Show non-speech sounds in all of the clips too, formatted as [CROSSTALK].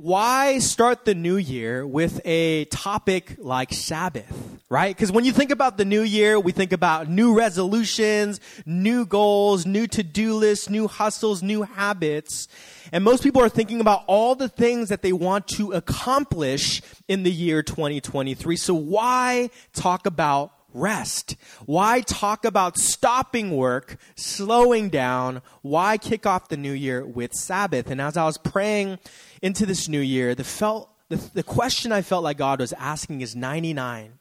why start the new year with a topic like Sabbath, right? Because when you think about the new year, we think about new resolutions, new goals, new to do lists, new hustles, new habits. And most people are thinking about all the things that they want to accomplish in the year 2023. So why talk about rest? Why talk about stopping work, slowing down? Why kick off the new year with Sabbath? And as I was praying into this new year, the, felt, the, the question I felt like God was asking is 99.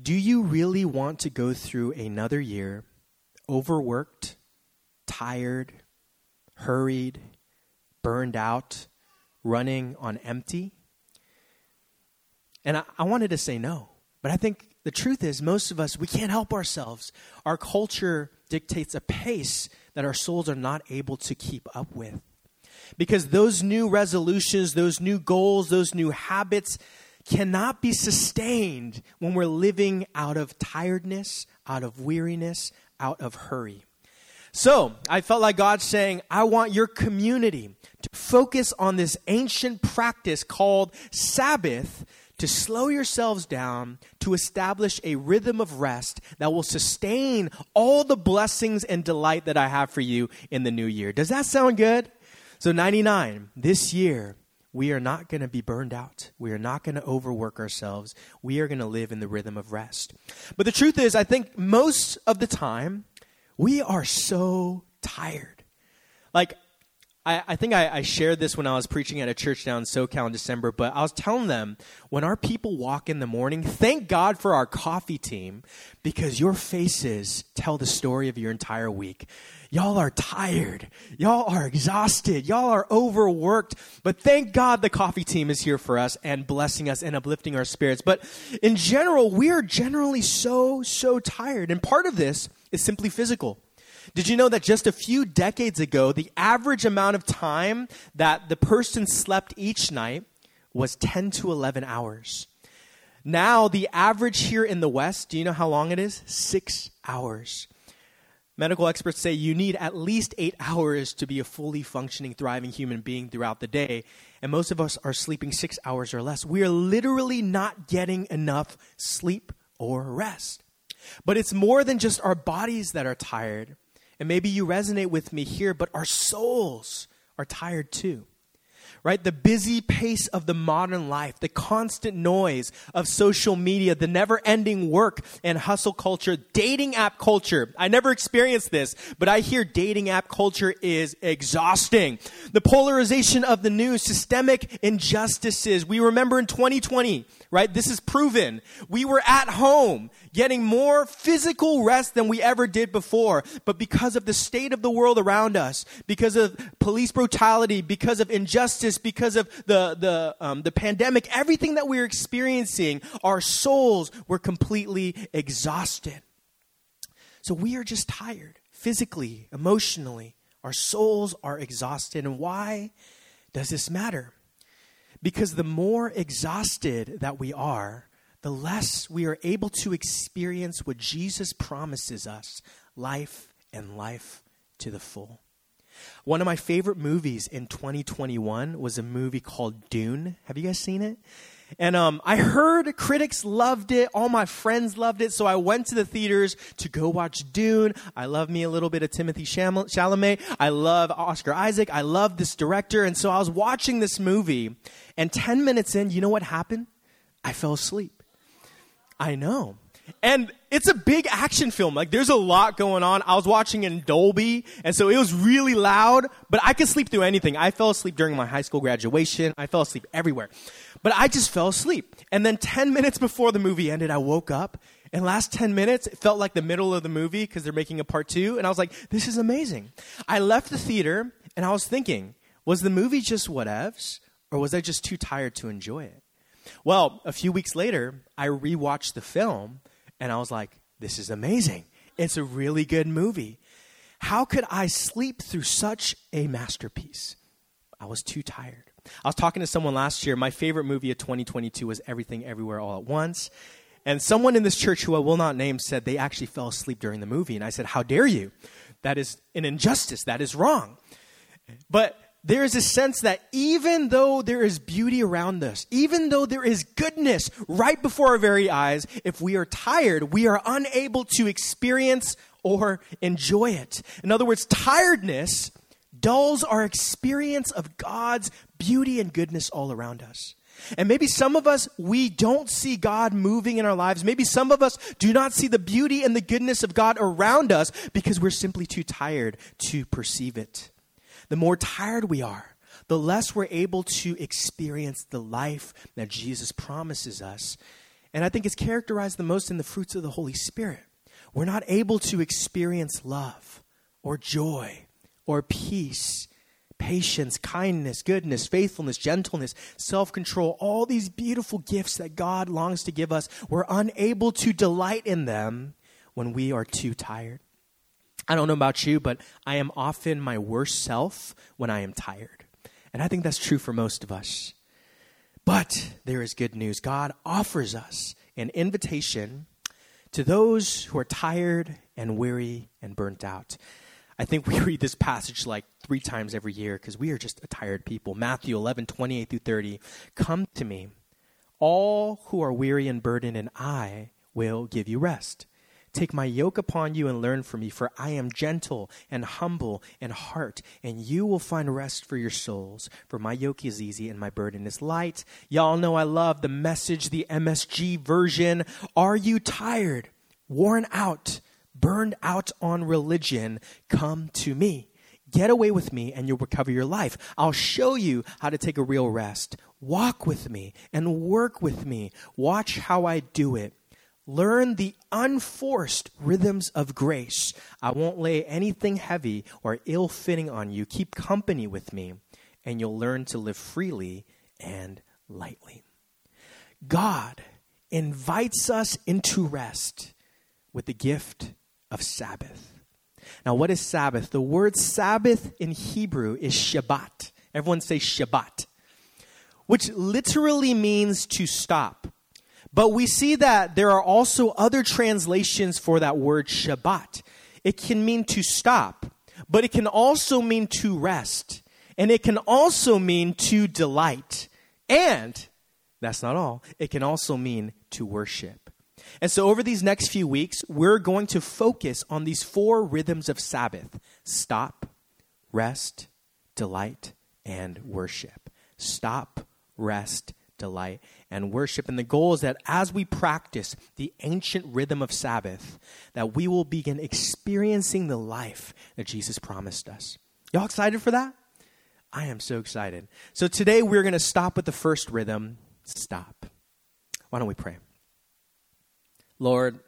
Do you really want to go through another year overworked, tired, hurried, burned out, running on empty? And I, I wanted to say no, but I think the truth is, most of us, we can't help ourselves. Our culture dictates a pace that our souls are not able to keep up with. Because those new resolutions, those new goals, those new habits cannot be sustained when we're living out of tiredness, out of weariness, out of hurry. So I felt like God saying, I want your community to focus on this ancient practice called Sabbath to slow yourselves down to establish a rhythm of rest that will sustain all the blessings and delight that I have for you in the new year. Does that sound good? So, 99, this year, we are not going to be burned out. We are not going to overwork ourselves. We are going to live in the rhythm of rest. But the truth is, I think most of the time, we are so tired. Like, I, I think I, I, shared this when I was preaching at a church down in SoCal in December, but I was telling them when our people walk in the morning, thank God for our coffee team because your faces tell the story of your entire week. Y'all are tired. Y'all are exhausted. Y'all are overworked. But thank God the coffee team is here for us and blessing us and uplifting our spirits. But in general, we are generally so, so tired. And part of this is simply physical. Did you know that just a few decades ago, the average amount of time that the person slept each night was 10 to 11 hours? Now, the average here in the West, do you know how long it is? Six hours. Medical experts say you need at least eight hours to be a fully functioning, thriving human being throughout the day, and most of us are sleeping six hours or less. We are literally not getting enough sleep or rest. But it's more than just our bodies that are tired. And maybe you resonate with me here, but our souls are tired too right? The busy pace of the modern life, the constant noise of social media, the never ending work and hustle culture, dating app culture. I never experienced this, but I hear dating app culture is exhausting. The polarization of the news, systemic injustices. We remember in 2020, right? This is proven. We were at home getting more physical rest than we ever did before, but because of the state of the world around us, because of police brutality, because of injustice, because of the, the, um, the pandemic, everything that we're experiencing, our souls were completely exhausted. So we are just tired, physically, emotionally. Our souls are exhausted. And why does this matter? Because the more exhausted that we are, the less we are able to experience what Jesus promises us life and life to the full. One of my favorite movies in 2021 was a movie called Dune. Have you guys seen it? And um, I heard critics loved it. All my friends loved it. So I went to the theaters to go watch Dune. I love me a little bit of Timothy Chalamet. I love Oscar Isaac. I love this director. And so I was watching this movie. And 10 minutes in, you know what happened? I fell asleep. I know. And it's a big action film. Like there's a lot going on. I was watching in Dolby, and so it was really loud, but I could sleep through anything. I fell asleep during my high school graduation. I fell asleep everywhere. But I just fell asleep. And then 10 minutes before the movie ended, I woke up. And last 10 minutes, it felt like the middle of the movie because they're making a part two. And I was like, this is amazing. I left the theater and I was thinking, was the movie just whatevs? Or was I just too tired to enjoy it? Well, a few weeks later, I rewatched the film and I was like, this is amazing. It's a really good movie. How could I sleep through such a masterpiece? I was too tired. I was talking to someone last year. My favorite movie of 2022 was Everything Everywhere All at Once. And someone in this church who I will not name said they actually fell asleep during the movie. And I said, How dare you? That is an injustice. That is wrong. But there is a sense that even though there is beauty around us, even though there is goodness right before our very eyes, if we are tired, we are unable to experience or enjoy it. In other words, tiredness dulls our experience of God's beauty and goodness all around us. And maybe some of us, we don't see God moving in our lives. Maybe some of us do not see the beauty and the goodness of God around us because we're simply too tired to perceive it the more tired we are, the less we're able to experience the life that Jesus promises us. And I think it's characterized the most in the fruits of the Holy Spirit. We're not able to experience love or joy or peace, patience, kindness, goodness, faithfulness, gentleness, self control, all these beautiful gifts that God longs to give us. We're unable to delight in them when we are too tired. I don't know about you, but I am often my worst self when I am tired. And I think that's true for most of us. But there is good news. God offers us an invitation to those who are tired and weary and burnt out. I think we [LAUGHS] read this passage like three times every year because we are just a tired people. Matthew 11, 28 through 30. Come to me, all who are weary and burdened, and I will give you rest. Take my yoke upon you and learn from me, for I am gentle and humble in heart, and you will find rest for your souls. For my yoke is easy and my burden is light. Y'all know I love the message, the MSG version. Are you tired, worn out, burned out on religion? Come to me. Get away with me and you'll recover your life. I'll show you how to take a real rest. Walk with me and work with me. Watch how I do it. Learn the unforced rhythms of grace. I won't lay anything heavy or ill fitting on you. Keep company with me, and you'll learn to live freely and lightly. God invites us into rest with the gift of Sabbath. Now, what is Sabbath? The word Sabbath in Hebrew is Shabbat. Everyone say Shabbat, which literally means to stop but we see that there are also other translations for that word Shabbat. It can mean to stop, but it can also mean to rest. And it can also mean to delight. And that's not all, it can also mean to worship. And so, over these next few weeks, we're going to focus on these four rhythms of Sabbath stop, rest, delight, and worship. Stop, rest, delight, and worship. And the goal is that as we practice the ancient rhythm of Sabbath, that we will begin experiencing the life that Jesus promised us. Y'all excited for that? I am so excited. So today we're going to stop with the first rhythm stop. Why don't we pray? Lord,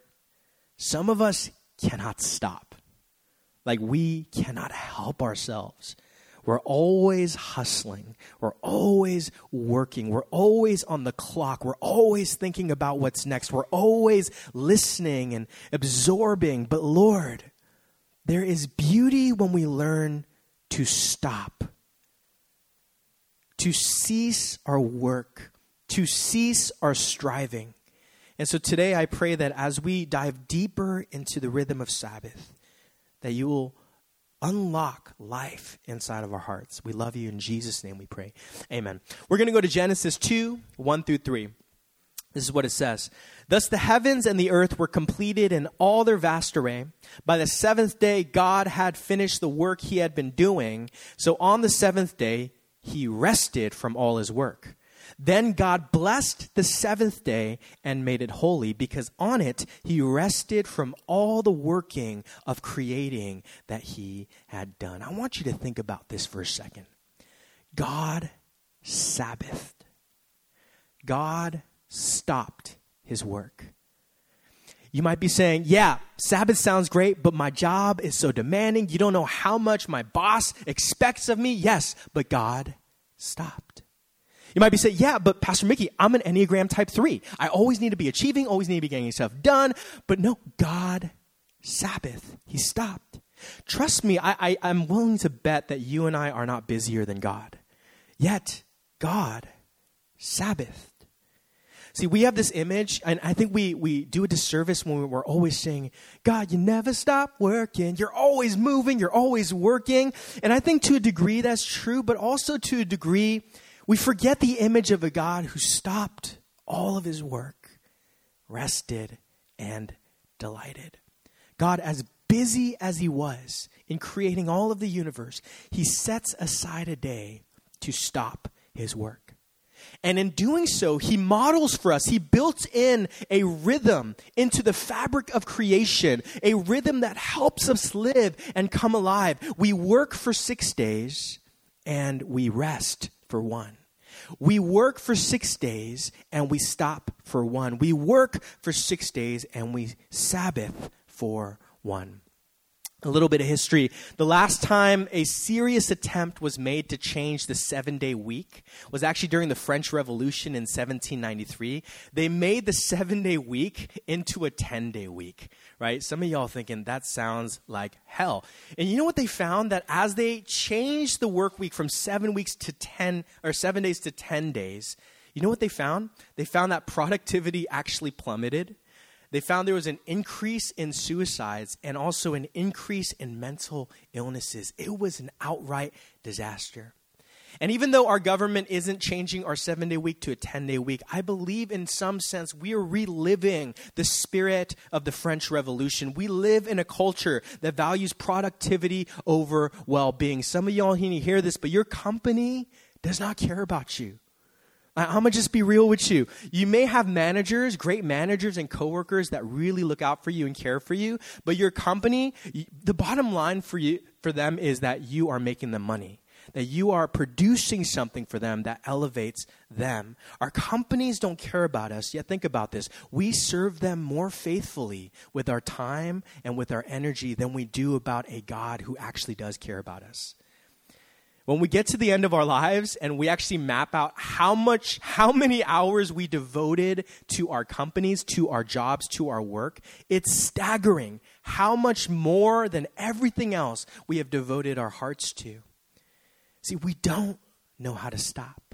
some of us cannot stop. Like we cannot help ourselves. We're always hustling. We're always working. We're always on the clock. We're always thinking about what's next. We're always listening and absorbing. But Lord, there is beauty when we learn to stop, to cease our work, to cease our striving. And so today I pray that as we dive deeper into the rhythm of Sabbath, that you will unlock life inside of our hearts. We love you in Jesus' name we pray. Amen. We're going to go to Genesis 2 1 through 3. This is what it says. Thus the heavens and the earth were completed in all their vast array. By the seventh day, God had finished the work he had been doing. So on the seventh day, he rested from all his work. Then God blessed the seventh day and made it holy because on it he rested from all the working of creating that he had done. I want you to think about this for a second. God Sabbathed. God stopped his work. You might be saying, Yeah, Sabbath sounds great, but my job is so demanding. You don't know how much my boss expects of me. Yes, but God stopped. You might be saying, yeah, but Pastor Mickey, I'm an Enneagram type three. I always need to be achieving, always need to be getting stuff done. But no, God, Sabbath, He stopped. Trust me, I, I, I'm willing to bet that you and I are not busier than God. Yet, God, Sabbath. See, we have this image, and I think we, we do a disservice when we're always saying, God, you never stop working. You're always moving. You're always working. And I think to a degree that's true, but also to a degree, we forget the image of a God who stopped all of his work, rested, and delighted. God, as busy as he was in creating all of the universe, he sets aside a day to stop his work. And in doing so, he models for us, he built in a rhythm into the fabric of creation, a rhythm that helps us live and come alive. We work for six days and we rest for one. We work for six days and we stop for one. We work for six days and we Sabbath for one a little bit of history. The last time a serious attempt was made to change the seven day week was actually during the French Revolution in 1793. They made the seven day week into a 10 day week, right? Some of y'all thinking that sounds like hell. And you know what they found? That as they changed the work week from seven weeks to 10, or seven days to 10 days, you know what they found? They found that productivity actually plummeted they found there was an increase in suicides and also an increase in mental illnesses. It was an outright disaster. And even though our government isn't changing our seven day week to a 10 day week, I believe in some sense we are reliving the spirit of the French Revolution. We live in a culture that values productivity over well being. Some of y'all need to hear this, but your company does not care about you. Uh, I'm gonna just be real with you. You may have managers, great managers and coworkers that really look out for you and care for you, but your company, the bottom line for you for them is that you are making them money. That you are producing something for them that elevates them. Our companies don't care about us, yet think about this. We serve them more faithfully with our time and with our energy than we do about a God who actually does care about us when we get to the end of our lives and we actually map out how much how many hours we devoted to our companies to our jobs to our work it's staggering how much more than everything else we have devoted our hearts to. See we don't know how to stop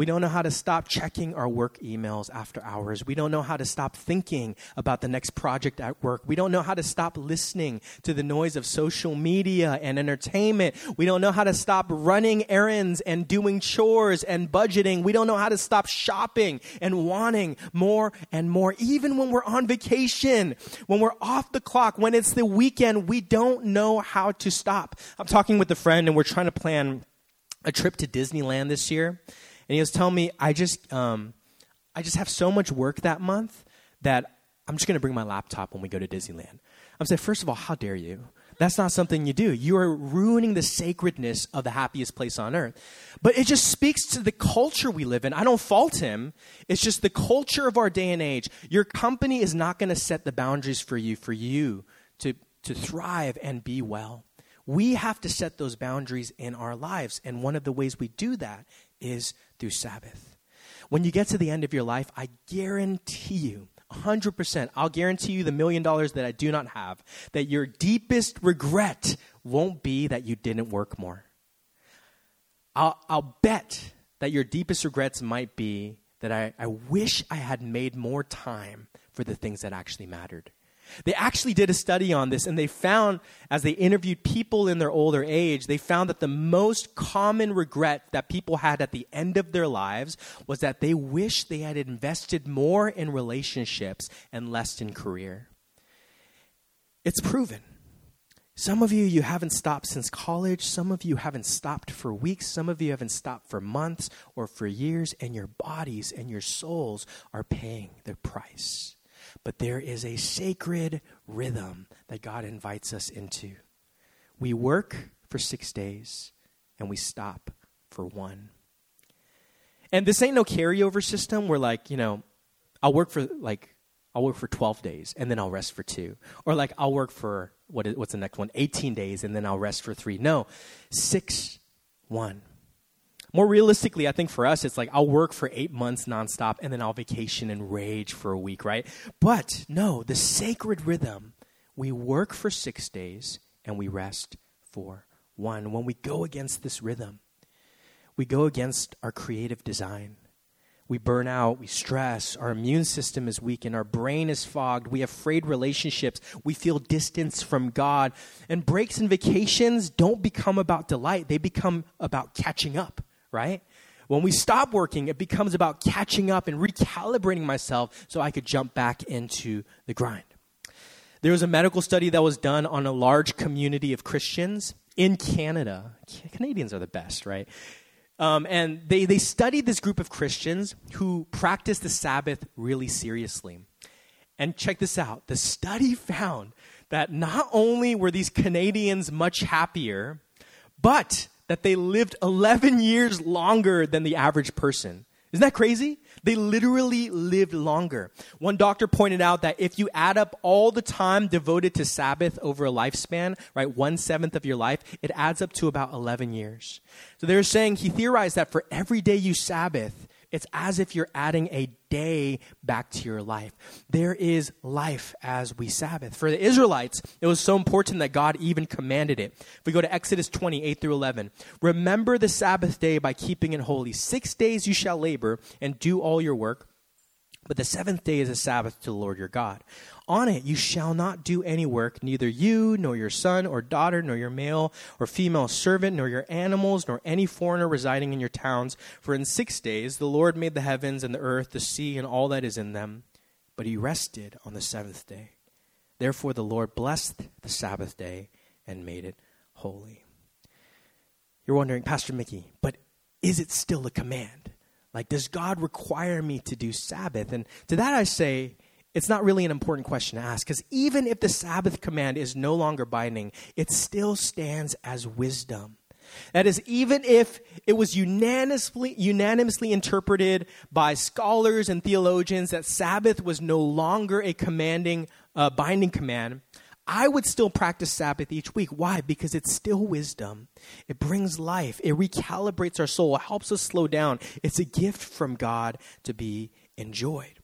we don't know how to stop checking our work emails after hours. We don't know how to stop thinking about the next project at work. We don't know how to stop listening to the noise of social media and entertainment. We don't know how to stop running errands and doing chores and budgeting. We don't know how to stop shopping and wanting more and more. Even when we're on vacation, when we're off the clock, when it's the weekend, we don't know how to stop. I'm talking with a friend and we're trying to plan a trip to Disneyland this year and he was telling me, I just, um, I just have so much work that month that I'm just going to bring my laptop when we go to Disneyland. I'm saying, first of all, how dare you? That's not something you do. You are ruining the sacredness of the happiest place on earth. But it just speaks to the culture we live in. I don't fault him. It's just the culture of our day and age. Your company is not going to set the boundaries for you, for you to, to thrive and be well. We have to set those boundaries in our lives. And one of the ways we do that is through Sabbath. When you get to the end of your life, I guarantee you, 100%, I'll guarantee you the million dollars that I do not have, that your deepest regret won't be that you didn't work more. I'll, I'll bet that your deepest regrets might be that I, I wish I had made more time for the things that actually mattered. They actually did a study on this, and they found, as they interviewed people in their older age, they found that the most common regret that people had at the end of their lives was that they wished they had invested more in relationships and less in career. It's proven. Some of you, you haven't stopped since college. Some of you haven't stopped for weeks. Some of you haven't stopped for months or for years, and your bodies and your souls are paying the price but there is a sacred rhythm that God invites us into. We work for six days and we stop for one. And this ain't no carryover system where, like, you know, I'll work for like I'll work for 12 days and then I'll rest for two. Or like I'll work for what is, what's the next one? 18 days and then I'll rest for three. No, six, one. More realistically, I think for us, it's like I'll work for eight months nonstop and then I'll vacation and rage for a week, right? But no, the sacred rhythm, we work for six days and we rest for one. When we go against this rhythm, we go against our creative design. we burn out, we stress, our immune system is weakened, our brain is fogged, we have frayed relationships, we feel distance from God. And breaks and vacations don't become about delight, they become about catching up, right? When we stop working, it becomes about catching up and recalibrating myself so I could jump back into the grind. There was a medical study that was done on a large community of Christians in Canada. Canadians are the best, right? Um, and they, they studied this group of Christians who practiced the Sabbath really seriously. And check this out the study [LAUGHS] found that not only were these Canadians much happier, but that they lived 11 years longer than the average person. Isn't that crazy? They literally lived longer. One doctor pointed out that if you add up all the time devoted to Sabbath over a lifespan, right, one seventh of your life, it adds up to about 11 years. So they're saying, he theorized that for every day you Sabbath, it's as if you're adding a day back to your life. There is life as we Sabbath. For the Israelites, it was so important that God even commanded it. If we go to Exodus 28 through 11, remember the Sabbath day by keeping it holy. Six days you shall labor and do all your work. But the seventh day is a Sabbath to the Lord your God. On it you shall not do any work, neither you, nor your son or daughter, nor your male or female servant, nor your animals, nor any foreigner residing in your towns. For in six days the Lord made the heavens and the earth, the sea, and all that is in them. But he rested on the seventh day. Therefore the Lord blessed the Sabbath day and made it holy. You're wondering, Pastor Mickey, but is it still a command? Like, does God require me to do Sabbath? And to that I say, it's not really an important question to ask because even if the Sabbath command is no longer binding, it still stands as wisdom. That is, even if it was unanimously, unanimously interpreted by scholars and theologians that Sabbath was no longer a commanding, uh, binding command, I would still practice Sabbath each week. Why? Because it's still wisdom. It brings life. It recalibrates our soul. It helps us slow down. It's a gift from God to be enjoyed.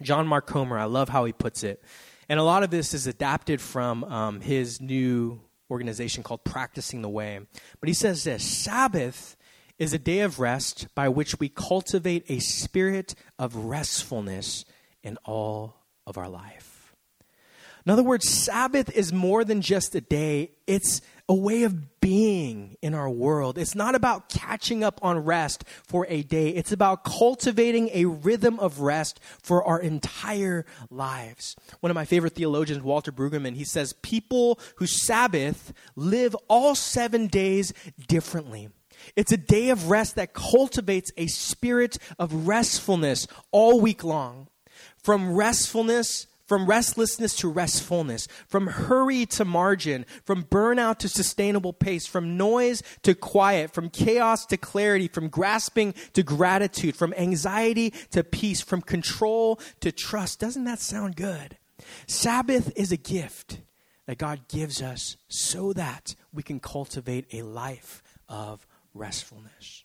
John Mark Comer, I love how he puts it. And a lot of this is adapted from um, his new organization called Practicing the Way. But he says this Sabbath is a day of rest by which we cultivate a spirit of restfulness in all of our life. In other words, Sabbath is more than just a day, it's a way of being in our world. It's not about catching up on rest for a day, it's about cultivating a rhythm of rest for our entire lives. One of my favorite theologians, Walter Brueggemann, he says, People who Sabbath live all seven days differently. It's a day of rest that cultivates a spirit of restfulness all week long. From restfulness from restlessness to restfulness, from hurry to margin, from burnout to sustainable pace, from noise to quiet, from chaos to clarity, from grasping to gratitude, from anxiety to peace, from control to trust. Doesn't that sound good? Sabbath is a gift that God gives us so that we can cultivate a life of restfulness.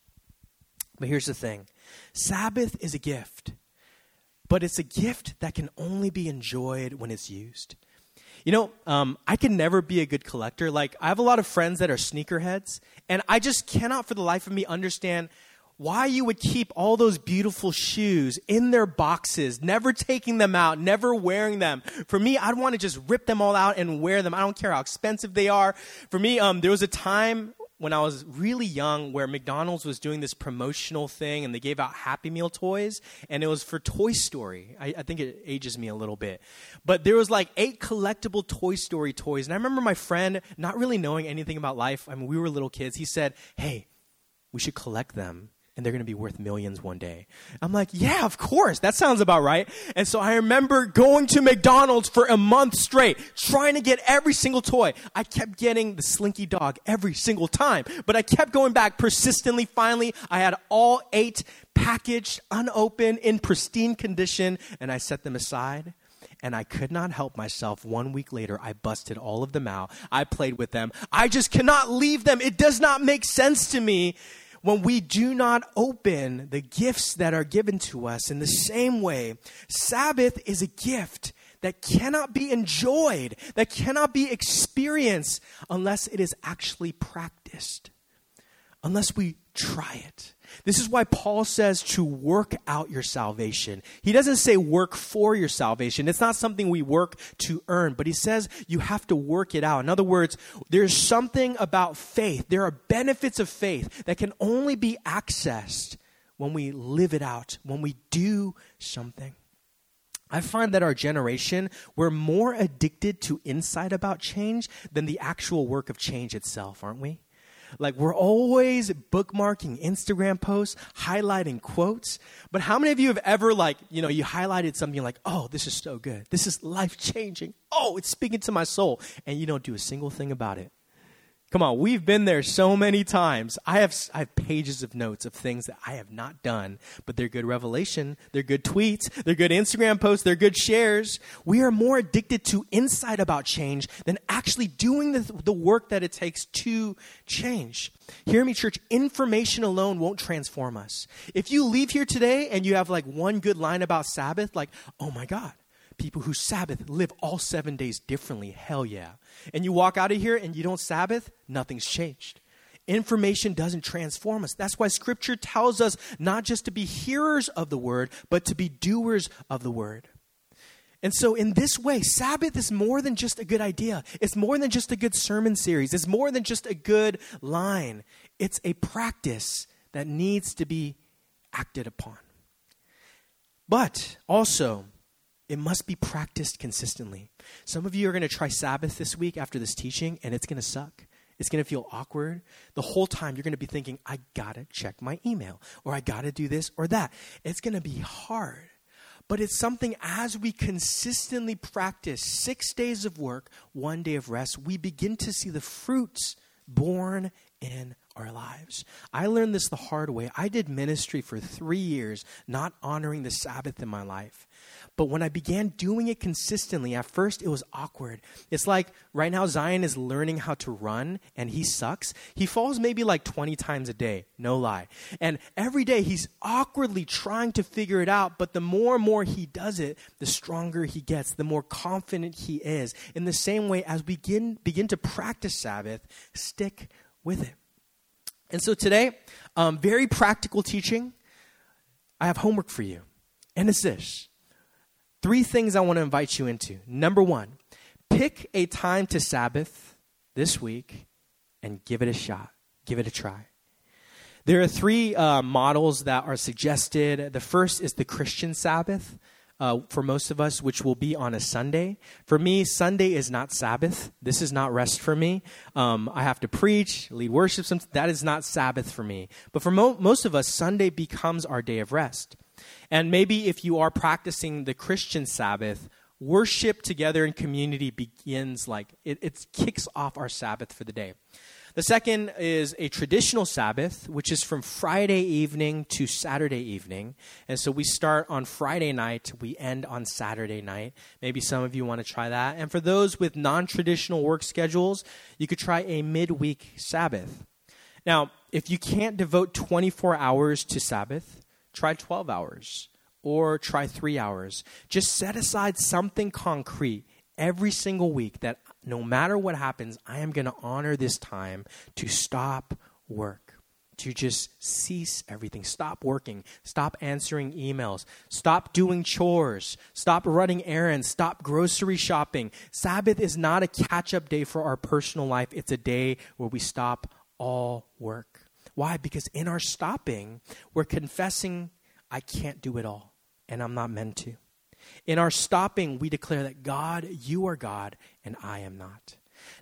But here's the thing Sabbath is a gift but it's a gift that can only be enjoyed when it's used. You know, um, I can never be a good collector. Like, I have a lot of friends that are sneakerheads, and I just cannot for the life of me understand why you would keep all those beautiful shoes in their boxes, never taking them out, never wearing them. For me, I'd want to just rip them all out and wear them. I don't care how expensive they are. For me, um, there was a time when I was really young where McDonald's was doing this promotional thing and they gave out Happy Meal toys and it was for Toy Story. I, I, think it ages me a little bit. But there was like eight collectible Toy Story toys. And I remember my friend, not really knowing anything about life, I mean, we were little kids, he said, Hey, we should collect them and they're going to be worth millions one day. I'm like, yeah, of course. That sounds about right. And so I remember going to McDonald's for a month straight, trying to get every single toy. I kept getting the Slinky Dog every single time, but I kept going back persistently. Finally, I had all eight packaged, unopened, in pristine condition, and I set them aside and I could not help myself. One week later, I busted all of them out. I played with them. I just cannot leave them. It does not make sense to me when we do not open the gifts that are given to us in the same way, Sabbath is a gift that cannot be enjoyed, that cannot be experienced unless it is actually practiced. Unless we try it. This is why Paul says to work out your salvation. He doesn't say work for your salvation. It's not something we work to earn, but he says you have to work it out. In other words, there's something about faith. There are benefits of faith that can only be accessed when we live it out, when we do something. I find that our generation, we're more addicted to insight about change than the actual work of change itself, aren't we? Like we're always bookmarking Instagram posts, highlighting quotes. But how many of you have ever like, you know, you highlighted something like, "Oh, this is so good. This is life-changing. Oh, it's speaking to my soul." And you don't do a single thing about it. Come on, we've been there so many times. I have, I have pages of notes of things that I have not done, but they're good revelation, they're good tweets, they're good Instagram posts, they're good shares. We are more addicted to insight about change than actually doing the, the work that it takes to change. Hear me, church, information alone won't transform us. If you leave here today and you have like one good line about Sabbath, like, oh my God, people who Sabbath live all seven days differently. Hell yeah. And you walk out of here and you don't Sabbath, nothing's changed. Information doesn't transform us. That's why Scripture tells us not just to be hearers of the word, but to be doers of the word. And so, in this way, Sabbath is more than just a good idea. It's more than just a good sermon series. It's more than just a good line. It's a practice that needs to be acted upon. But also, it must be practiced consistently. Some of you are going to try Sabbath this week after this teaching, and it's going to suck. It's going to feel awkward. The whole time you're going to be thinking, I got to check my email, or I got to do this or that. It's going to be hard. But it's something as we consistently practice six days of work, one day of rest, we begin to see the fruits born in our lives. I learned this the hard way. I did ministry for three years, not honoring the Sabbath in my life. But when I began doing it consistently, at first it was awkward. It's like right now Zion is learning how to run and he sucks. He falls maybe like 20 times a day, no lie. And every day he's awkwardly trying to figure it out, but the more and more he does it, the stronger he gets, the more confident he is. In the same way, as we begin, begin to practice Sabbath, stick with it. And so today, um, very practical teaching. I have homework for you. And it's this Three things I want to invite you into. Number one, pick a time to Sabbath this week and give it a shot, give it a try. There are three uh, models that are suggested. The first is the Christian Sabbath. Uh, for most of us, which will be on a Sunday. For me, Sunday is not Sabbath. This is not rest for me. Um, I have to preach, lead worship. That is not Sabbath for me. But for mo- most of us, Sunday becomes our day of rest. And maybe if you are practicing the Christian Sabbath, worship together in community begins like it, it kicks off our Sabbath for the day. The second is a traditional Sabbath, which is from Friday evening to Saturday evening. And so we start on Friday night, we end on Saturday night. Maybe some of you want to try that. And for those with non traditional work schedules, you could try a midweek Sabbath. Now, if you can't devote 24 hours to Sabbath, Try 12 hours or try three hours. Just set aside something concrete every single week that no matter what happens, I am going to honor this time to stop work, to just cease everything. Stop working, stop answering emails, stop doing chores, stop running errands, stop grocery shopping. Sabbath is not a catch up day for our personal life, it's a day where we stop all work. Why? Because in our stopping, we're confessing, I can't do it all, and I'm not meant to. In our stopping, we declare that God, you are God, and I am not.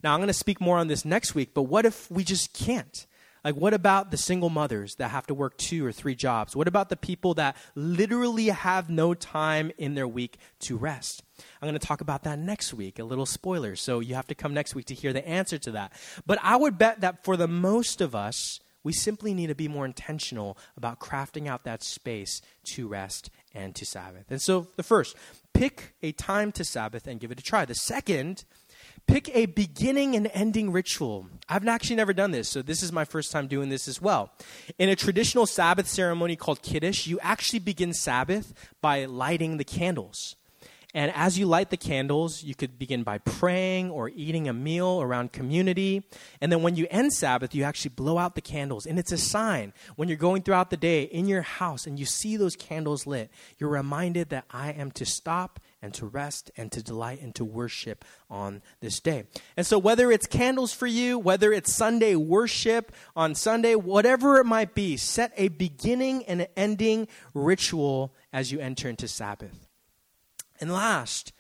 Now, I'm going to speak more on this next week, but what if we just can't? Like, what about the single mothers that have to work two or three jobs? What about the people that literally have no time in their week to rest? I'm going to talk about that next week, a little spoiler. So you have to come next week to hear the answer to that. But I would bet that for the most of us, we simply need to be more intentional about crafting out that space to rest and to Sabbath. And so, the first, pick a time to Sabbath and give it a try. The second, pick a beginning and ending ritual. I've actually never done this, so this is my first time doing this as well. In a traditional Sabbath ceremony called Kiddush, you actually begin Sabbath by lighting the candles. And as you light the candles, you could begin by praying or eating a meal around community. And then when you end Sabbath, you actually blow out the candles. And it's a sign when you're going throughout the day in your house and you see those candles lit, you're reminded that I am to stop and to rest and to delight and to worship on this day. And so, whether it's candles for you, whether it's Sunday worship on Sunday, whatever it might be, set a beginning and an ending ritual as you enter into Sabbath. And last,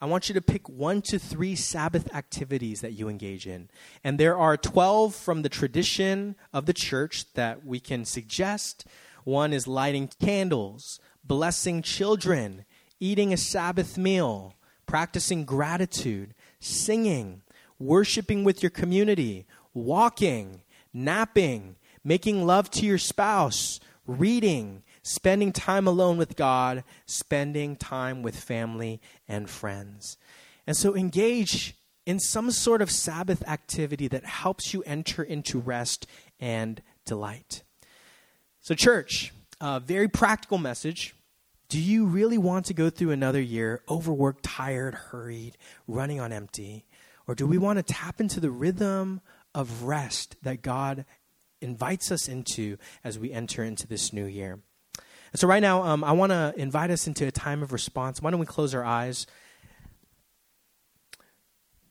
I want you to pick one to three Sabbath activities that you engage in. And there are 12 from the tradition of the church that we can suggest. One is lighting candles, blessing children, eating a Sabbath meal, practicing gratitude, singing, worshiping with your community, walking, napping, making love to your spouse, reading, spending time alone with God, spending time with family and friends. And so engage in some sort of Sabbath activity that helps you enter into rest and delight. So, church, a very practical message. Do you really want to go through another year overworked, tired, hurried, running on empty? Or do we want to tap into the rhythm of rest that God invites us into as we enter into this new year? And so, right now, um, I want to invite us into a time of response. Why don't we close our eyes?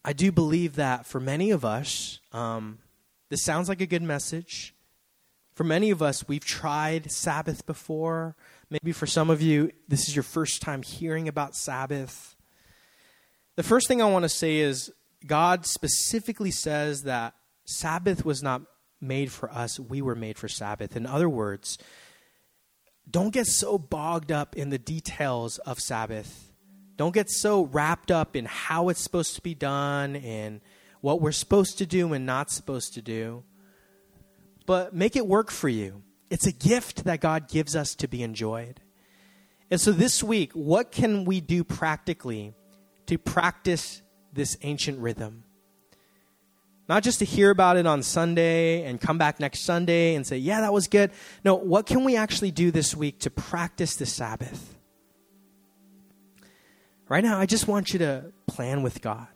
I do believe that for many of us, um, this sounds like a good message. For many of us, we've tried Sabbath before. Maybe for some of you, this is your first time hearing about Sabbath. The first thing I want to say is God specifically says that Sabbath was not made for us, we were made for Sabbath. In other words, don't get so bogged up in the details of Sabbath. Don't get so wrapped up in how it's supposed to be done and what we're supposed to do and not supposed to do. But make it work for you. It's a gift that God gives us to be enjoyed. And so this week, what can we do practically to practice this ancient rhythm? Not just to hear about it on Sunday and come back next Sunday and say, yeah, that was good. No, what can we actually do this week to practice the Sabbath? Right now, I just want you to plan with God.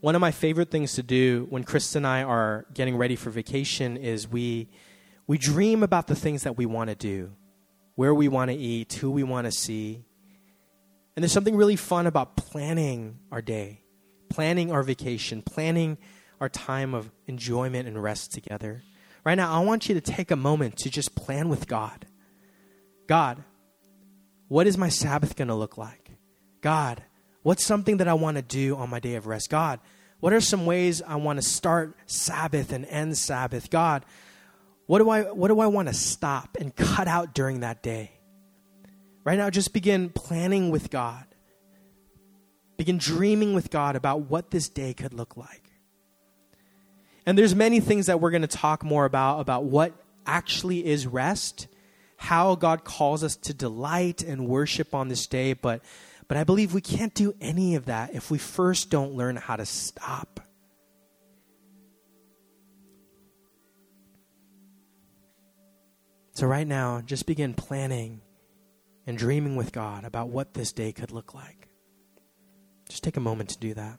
One of my favorite things to do when Chris and I are getting ready for vacation is we, we dream about the things that we want to do, where we want to eat, who we want to see. And there's something really fun about planning our day, planning our vacation, planning our time of enjoyment and rest together. Right now, I want you to take a moment to just plan with God. God, what is my Sabbath going to look like? God, what's something that I want to do on my day of rest? God, what are some ways I want to start Sabbath and end Sabbath? God, what do I what do I want to stop and cut out during that day? Right now just begin planning with God. Begin dreaming with God about what this day could look like. And there's many things that we're going to talk more about about what actually is rest, how God calls us to delight and worship on this day, but but I believe we can't do any of that if we first don't learn how to stop. So right now, just begin planning and dreaming with God about what this day could look like. Just take a moment to do that.